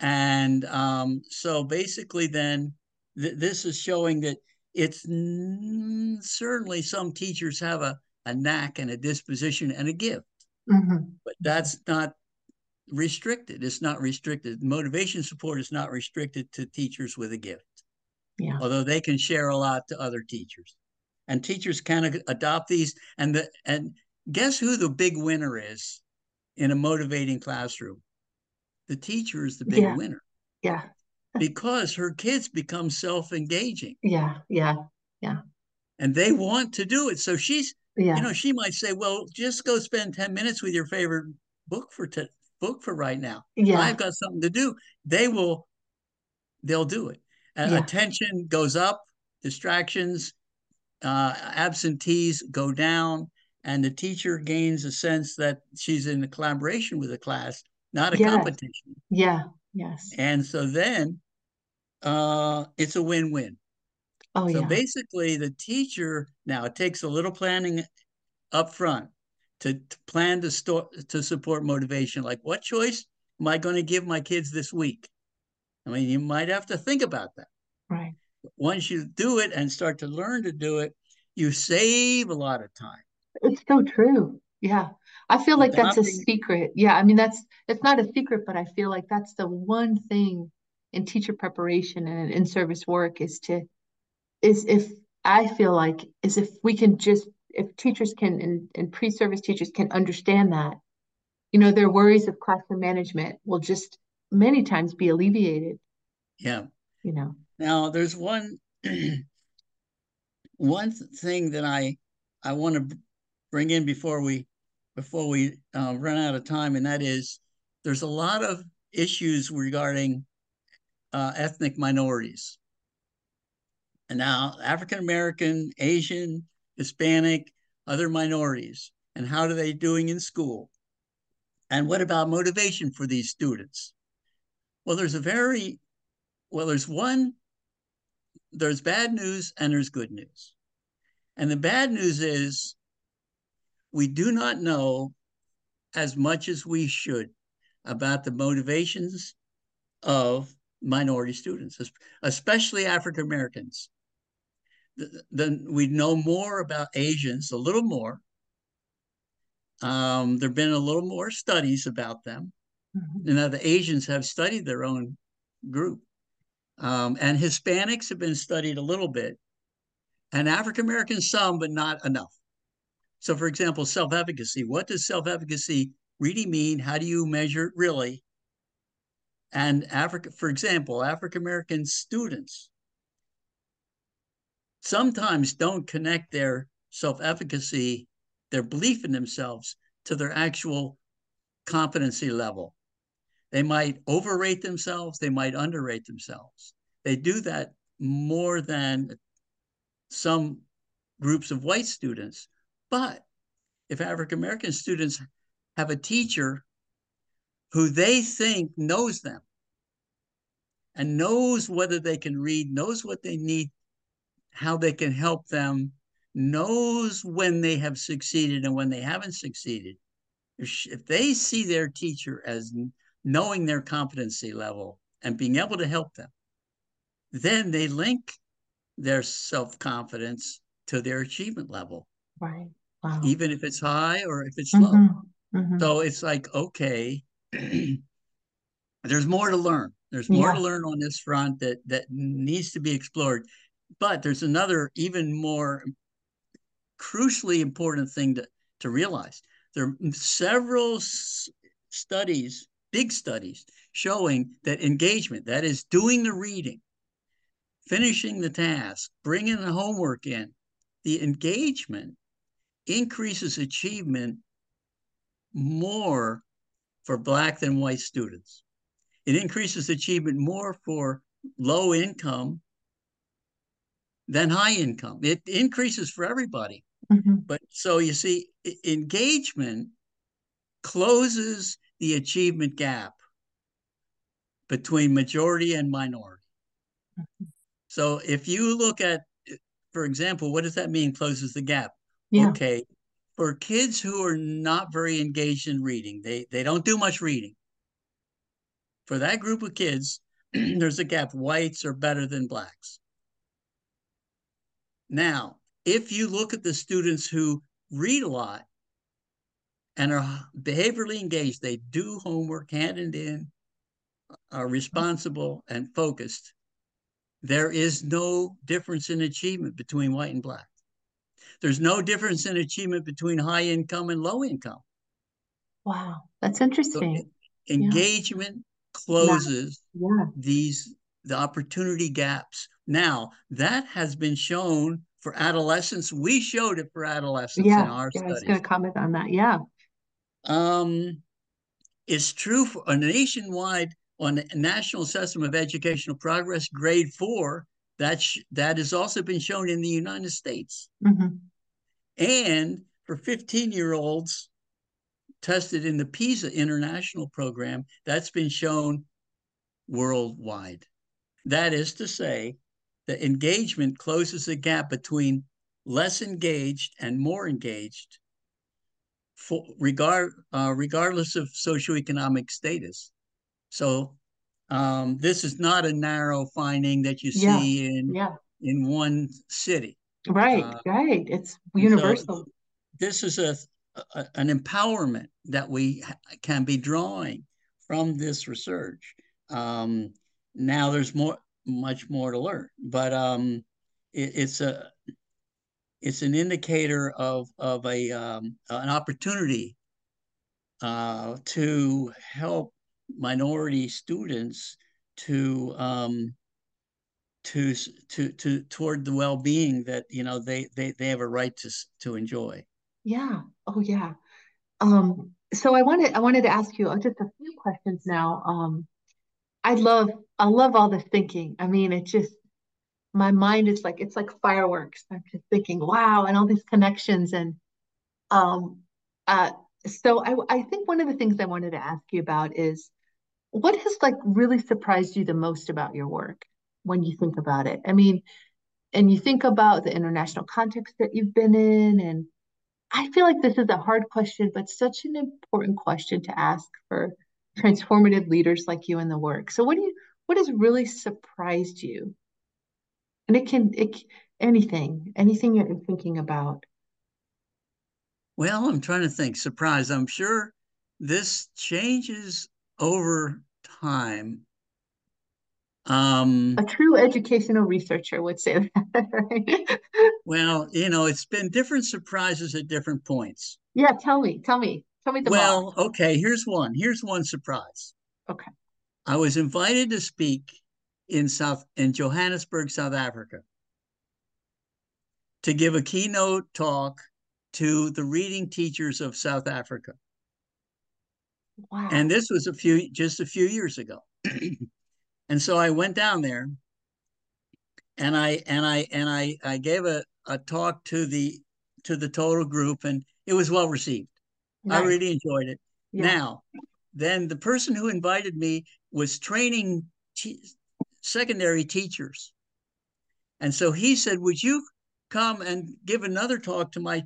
And um, so basically, then th- this is showing that it's n- certainly some teachers have a, a knack and a disposition and a gift, mm-hmm. but that's not restricted. It's not restricted. Motivation support is not restricted to teachers with a gift, yeah. although they can share a lot to other teachers. And teachers can adopt these. And the and guess who the big winner is in a motivating classroom? the teacher is the big yeah. winner. Yeah. because her kids become self-engaging. Yeah, yeah, yeah. And they want to do it. So she's, yeah. you know, she might say, "Well, just go spend ten minutes with your favorite book for t- book for right now. Yeah. I've got something to do." They will, they'll do it. Uh, yeah. Attention goes up, distractions, uh, absentees go down, and the teacher gains a sense that she's in a collaboration with the class not a yes. competition. Yeah. Yes. And so then uh, it's a win-win. Oh, so yeah. basically, the teacher now it takes a little planning up front to, to plan to store to support motivation. Like, what choice am I going to give my kids this week? I mean, you might have to think about that. Right. Once you do it and start to learn to do it, you save a lot of time. It's so true. Yeah. I feel like that's a secret. Yeah, I mean that's it's not a secret, but I feel like that's the one thing in teacher preparation and in service work is to is if I feel like is if we can just if teachers can and, and pre-service teachers can understand that, you know, their worries of classroom management will just many times be alleviated. Yeah. You know. Now there's one one thing that I I want to bring in before we before we uh, run out of time, and that is there's a lot of issues regarding uh, ethnic minorities. And now, African American, Asian, Hispanic, other minorities, and how are they doing in school? And what about motivation for these students? Well, there's a very, well, there's one, there's bad news and there's good news. And the bad news is we do not know as much as we should about the motivations of minority students, especially African Americans. Then we know more about Asians, a little more. Um, there have been a little more studies about them. Mm-hmm. Now, the Asians have studied their own group. Um, and Hispanics have been studied a little bit, and African Americans some, but not enough. So, for example, self efficacy. What does self efficacy really mean? How do you measure it really? And Africa, for example, African American students sometimes don't connect their self efficacy, their belief in themselves, to their actual competency level. They might overrate themselves, they might underrate themselves. They do that more than some groups of white students but if African American students have a teacher who they think knows them and knows whether they can read, knows what they need, how they can help them, knows when they have succeeded and when they haven't succeeded, if they see their teacher as knowing their competency level and being able to help them, then they link their self confidence to their achievement level. Right. Wow. Even if it's high or if it's low. Mm-hmm. Mm-hmm. So it's like, okay, there's more to learn. There's more Yeah. to learn on this front that that needs to be explored. But there's another even more crucially important thing to, to realize. There are several s- studies, big studies, showing that engagement, that is doing the reading, finishing the task, bringing the homework in, the engagement increases achievement more for Black than white students. It increases achievement more for low income than high income. It increases for everybody. Mhm. But so you see, engagement closes the achievement gap between majority and minority. Mm-hmm. So if you look at, for example, what does that mean? Closes the gap. Yeah. Okay, for kids who are not very engaged in reading, they they don't do much reading. For that group of kids, there's a gap. Whites are better than blacks. Now, if you look at the students who read a lot and are behaviorally engaged, they do homework hand in hand, are responsible and focused, there is no difference in achievement between white and black. There's no difference in achievement between high income and low income. Wow. That's So interesting. engagement closes Yeah. these the opportunity gaps. Now that has been shown for adolescents. We showed it for adolescents in Yeah. our Yeah. I was going to comment on that. Yeah. Um, it's true for a nationwide on the National Assessment of Educational Progress, grade four. That sh- that has also been shown in the United States, hmm and for 15 year olds tested in the PISA international program, that's been shown worldwide. That is to say, that engagement closes the gap between less engaged and more engaged for regard uh, regardless of socioeconomic status. So um, this is not a narrow finding that you Yeah. see in Yeah. in one city. Right. Uh, right. It's so- universal. This is a, a an empowerment that we ha- can be drawing from this research. Um, now there's more, much more to learn, but um, it, it's a it's an indicator of of a um, an opportunity uh, to help minority students to um, to to to toward the well-being that you know they they they have a right to to enjoy. Yeah. Oh, yeah. Um, so I wanted I wanted to ask you uh, just a few questions now. Um, I love I love all this thinking. I mean, it just my mind is like it's like fireworks. I'm just thinking, wow, and all these connections and um uh so I I think one of the things I wanted to ask you about is what has like really surprised you the most about your work when you think about it? I mean, and you think about the international context that you've been in and I feel like this is a hard question, but such an important question to ask for transformative leaders like you in the work. So what do you what has really surprised you? And it can it anything, anything you're thinking about. Well, I'm trying to think. Surprise. I'm sure this changes over time. Um, A true educational researcher would say that, right? well, you know, it's been different surprises at different points. Yeah, tell me, tell me, tell me the Well, okay, here's one. Here's one surprise. Okay. I was invited to speak in South in Johannesburg, South Africa, to give a keynote talk to the reading teachers of South Africa. Wow. And this was a few just a few years ago. and so I went down there and I and I and I I gave a, a talk to the to the total group and it was well received. I really enjoyed it. Yeah. Now, then the person who invited me was training secondary teachers. And so he said, Would you come and give another talk to my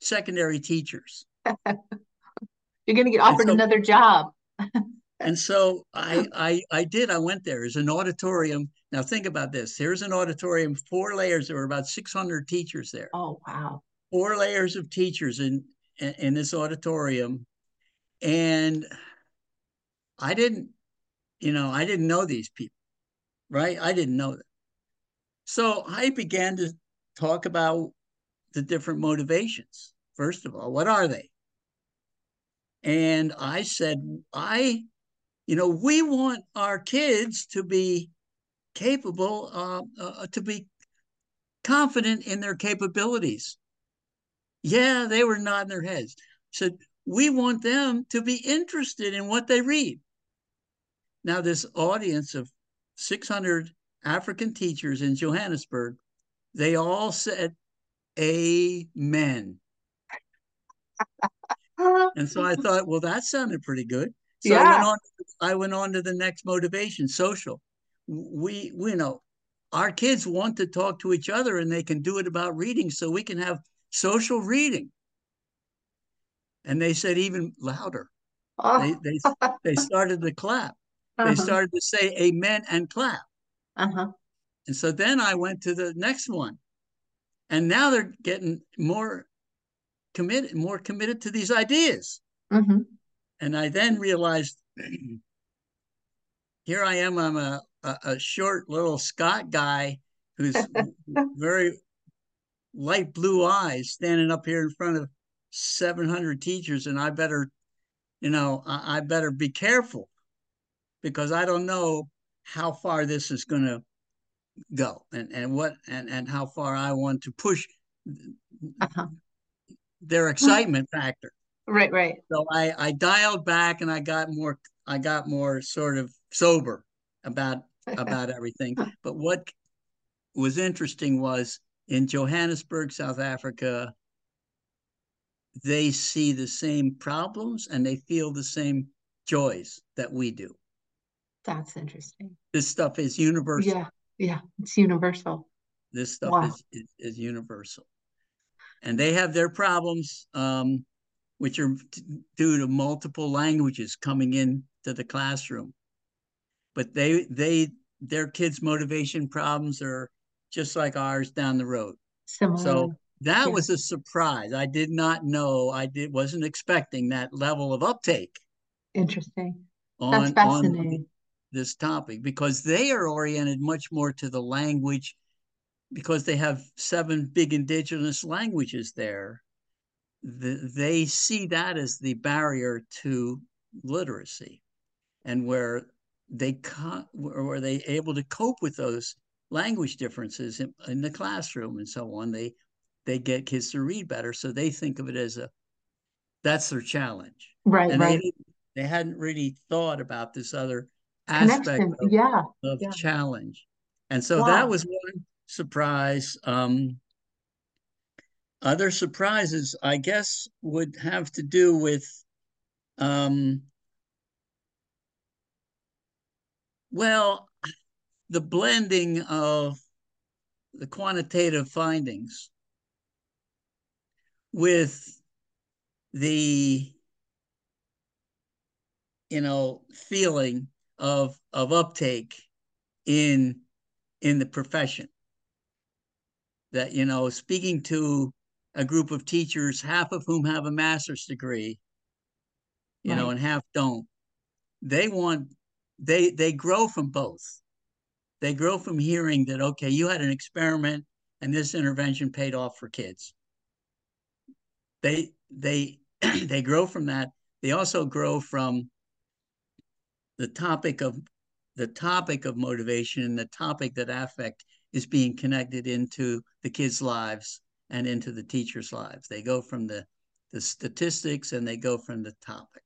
secondary teachers. You're going to get offered so, another job. and so I, I I did. I went there. There's an auditorium. Now think about this. Here's an auditorium, four layers. There were about 600 teachers there. Oh wow! Four layers of teachers in in, in this auditorium, and I didn't, you know, I didn't know these people, right? I didn't know that. So I began to talk about the different motivations. First of all, what are they? And I said, I, you know, we want our kids to be capable, uh, uh, to be confident in their capabilities. Yeah, they were nodding their heads. Said, we want them to be interested in what they read. Now, this audience of 600 African teachers in Johannesburg, they all said, Amen. and so I thought, well, that sounded pretty good. So yeah. I went on. I went on to the next motivation, social. We, we know our kids want to talk to each other, and they can do it about reading, so we can have social reading. And they said even louder. Oh. They, they they started to clap. Uh-huh. They started to say amen and clap. Uh-huh. And so then I went to the next one. And now they're getting more committed, more committed to these ideas. Mm-hmm. And I then realized here I am, I'm a, a, a short little Scot guy who's very light blue eyes standing up here in front of 700 teachers. And I better, you know, I, I better be careful because I don't know how far this is going to go and, and what and, and how far I want to push uh-huh. their excitement factor. Right, right. So I, I dialed back and I got more I got more sort of sober about about everything. But what was interesting was in Johannesburg, South Africa, they see the same problems and they feel the same joys that we do. That's interesting. This stuff is universal. Yeah, yeah, it's universal. This stuff wow. is, is, is universal, and they have their problems, um, which are due to multiple languages coming in to the classroom. But they they their kids' motivation problems are just like ours down the road. Similar. So that yeah. was a surprise. I did not know. I did wasn't expecting that level of uptake. Interesting. On, That's fascinating this topic because they are oriented much more to the language because they have seven big indigenous languages there. The, they see that as the barrier to literacy and where they where they able to cope with those language differences in, in, the classroom and so on. They they get kids to read better. So they think of it as a that's their challenge. Right and right. they, they hadn't really thought about this other aspect of, yeah, of yeah. challenge. And so wow. that was one surprise. Um, other surprises, I guess, would have to do with um, well, the blending of the quantitative findings with the you know feeling of of uptake in in the profession. That you know speaking to a group of teachers half of whom have a master's degree you right. know and half don't. They want they they grow from both. They grow from hearing that okay you had an experiment and this intervention paid off for kids. They they they grow from that. They also grow from the topic of the topic of motivation and the topic that affect is being connected into the kids' lives and into the teachers' lives. They go from the the statistics and they go from the topic.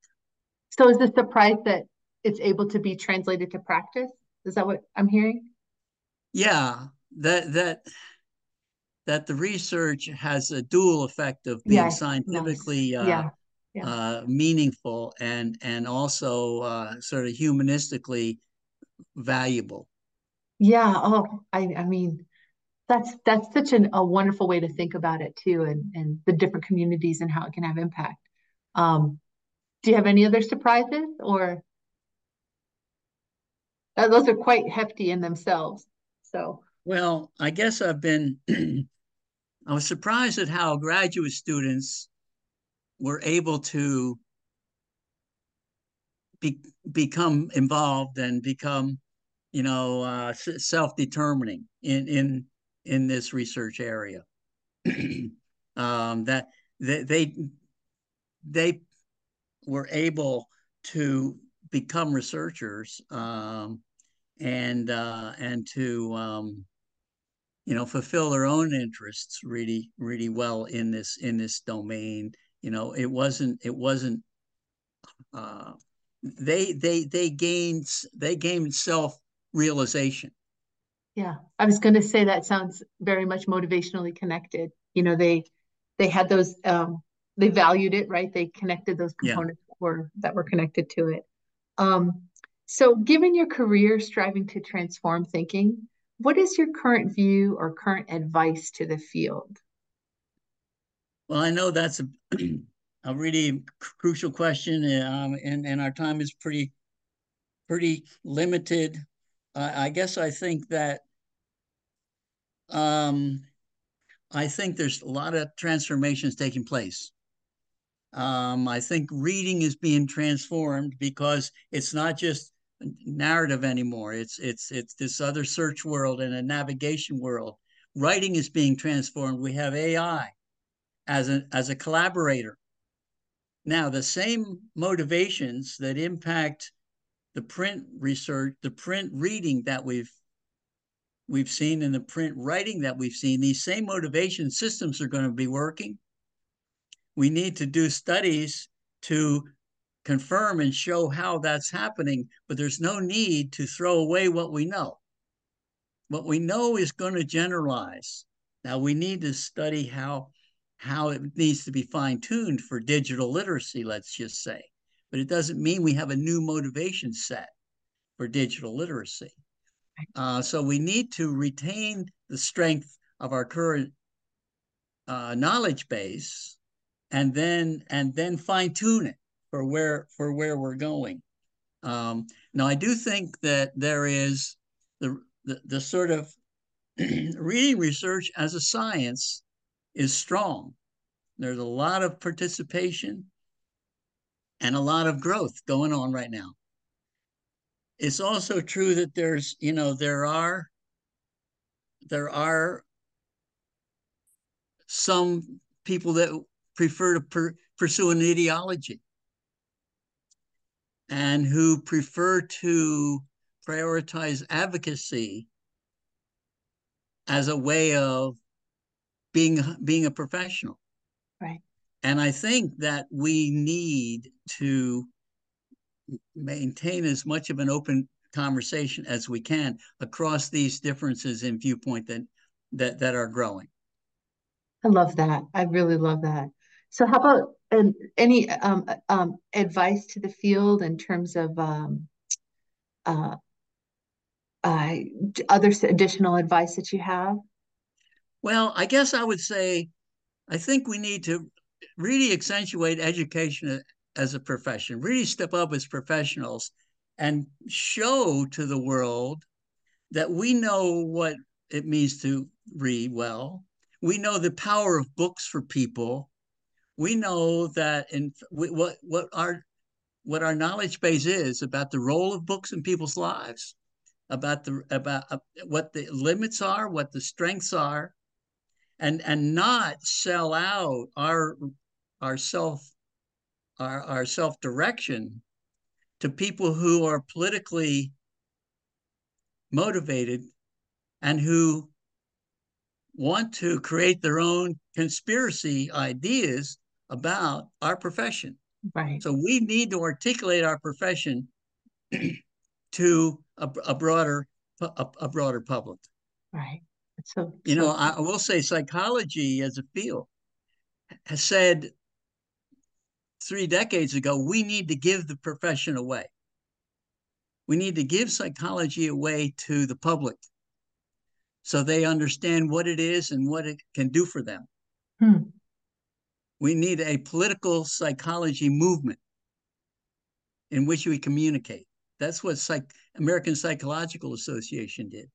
So is this the surprise that it's able to be translated to practice? Is that what I'm hearing? Yeah, that that that the research has a dual effect of being yes, scientifically Uh, yeah yeah. uh, meaningful and and also uh, sort of humanistically valuable. Yeah. Oh, I I mean, That's that's such an, a wonderful way to think about it too, and and the different communities and how it can have impact. Um, do you have any other surprises or? Uh, those are quite hefty in themselves. So. Well, I guess I've been. I was surprised at how graduate students were able to be, become involved and become, you know, uh, self-determining in in in this research area. um, that they, they they were able to become researchers um, and uh, and to um, you know fulfill their own interests really really well in this in this domain. You know, it wasn't it wasn't uh, they they they gained they gained self realization yeah i was going to say that sounds very much motivationally connected. You know they they had those um they valued it right? They connected those components yeah. that were that were connected to it. Um so given your career striving to transform thinking what is your current view or current advice to the field well i know that's a a really crucial question, um, and and our time is pretty pretty limited. Uh, I guess I think that um, I think there's a lot of transformations taking place. Um, I think reading is being transformed because it's not just narrative anymore. It's it's it's this other search world and a navigation world. Writing is being transformed. We have AI as a as a collaborator now, the same motivations that impact the print research, the print reading that we've we've seen and the print writing that we've seen, these same motivation systems are going to be working. We need to do studies to confirm and show how that's happening, but there's no need to throw away what we know. What we know is going to generalize. Now we need to study how how it needs to be fine tuned for digital literacy, let's just say. But it doesn't mean we have a new motivation set for digital literacy. Uh, so we need to retain the strength of our current uh, knowledge base and then and then fine tune it for where for where we're going. Um, now I do think that there is the the, the sort of reading research as a science is strong. There's a lot of participation and a lot of growth going on right now. It's also true that there's, you know, there are there are some people that prefer to per, pursue an ideology and who prefer to prioritize advocacy as a way of being being a professional. Right. And I think that we need to maintain as much of an open conversation as we can across these differences in viewpoint that that that are growing. I love that. I really love that. So, how about um, any um, um, advice to the field in terms of um, uh, uh, other additional advice that you have? Well, I guess I would say I think we need to really accentuate education as a profession, really step up as professionals and show to the world that we know what it means to read well. We know the power of books for people. We know that in what what our what our knowledge base is about the role of books in people's lives, about the about uh, what the limits are, what the strengths are, and and not sell out our our self our, our self direction to people who are politically motivated and who want to create their own conspiracy ideas about our profession. Right. So we need to articulate our profession to a, a broader a, a broader public. Right. So, you know, I, I will say psychology as a field has said three decades ago, we need to give the profession away. We need to give psychology away to the public so they understand what it is and what it can do for them. Hmm. We need a political psychology movement in which we communicate. That's what psych- American Psychological Association did.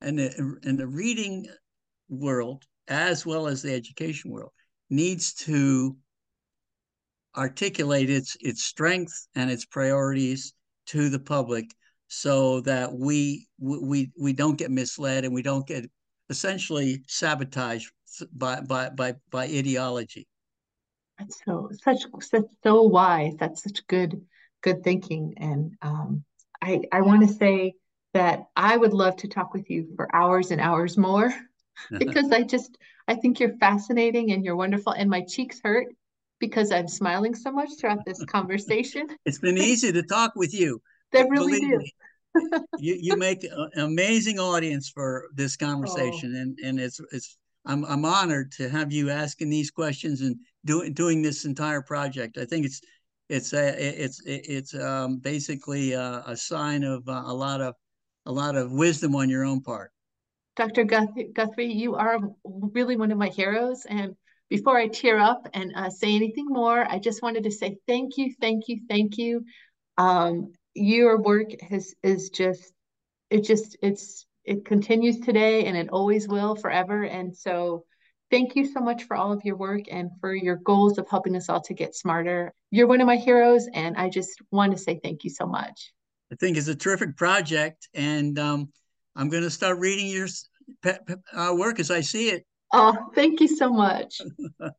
And the, and the reading world, as well as the education world, needs to articulate its its strength and its priorities to the public so that we we we don't get misled and we don't get essentially sabotaged by by by by ideology. That's so such such so wise. That's such good good thinking. And um, i i want to say that i would love to talk with you for hours and hours more because i just i think you're fascinating and you're wonderful and my cheeks hurt because i'm smiling so much throughout this conversation it's been easy to talk with you they really do you you make an amazing audience for this conversation, oh. and and it's it's I'm I'm honored to have you asking these questions and doing doing this entire project. I think it's it's a it's it's um, basically a, a sign of uh, a lot of a lot of wisdom on your own part. Dr. Guthrie, you are really one of my heroes. And before I tear up and uh, say anything more, I just wanted to say thank you, thank you, thank you. Um, your work has is just it just it's it continues today and it always will forever and so thank you so much for all of your work and for your goals of helping us all to get smarter you're one of my heroes and i just want to say thank you so much i think it's a terrific project and um, i'm going to start reading your uh, work as i see it. Oh thank you so much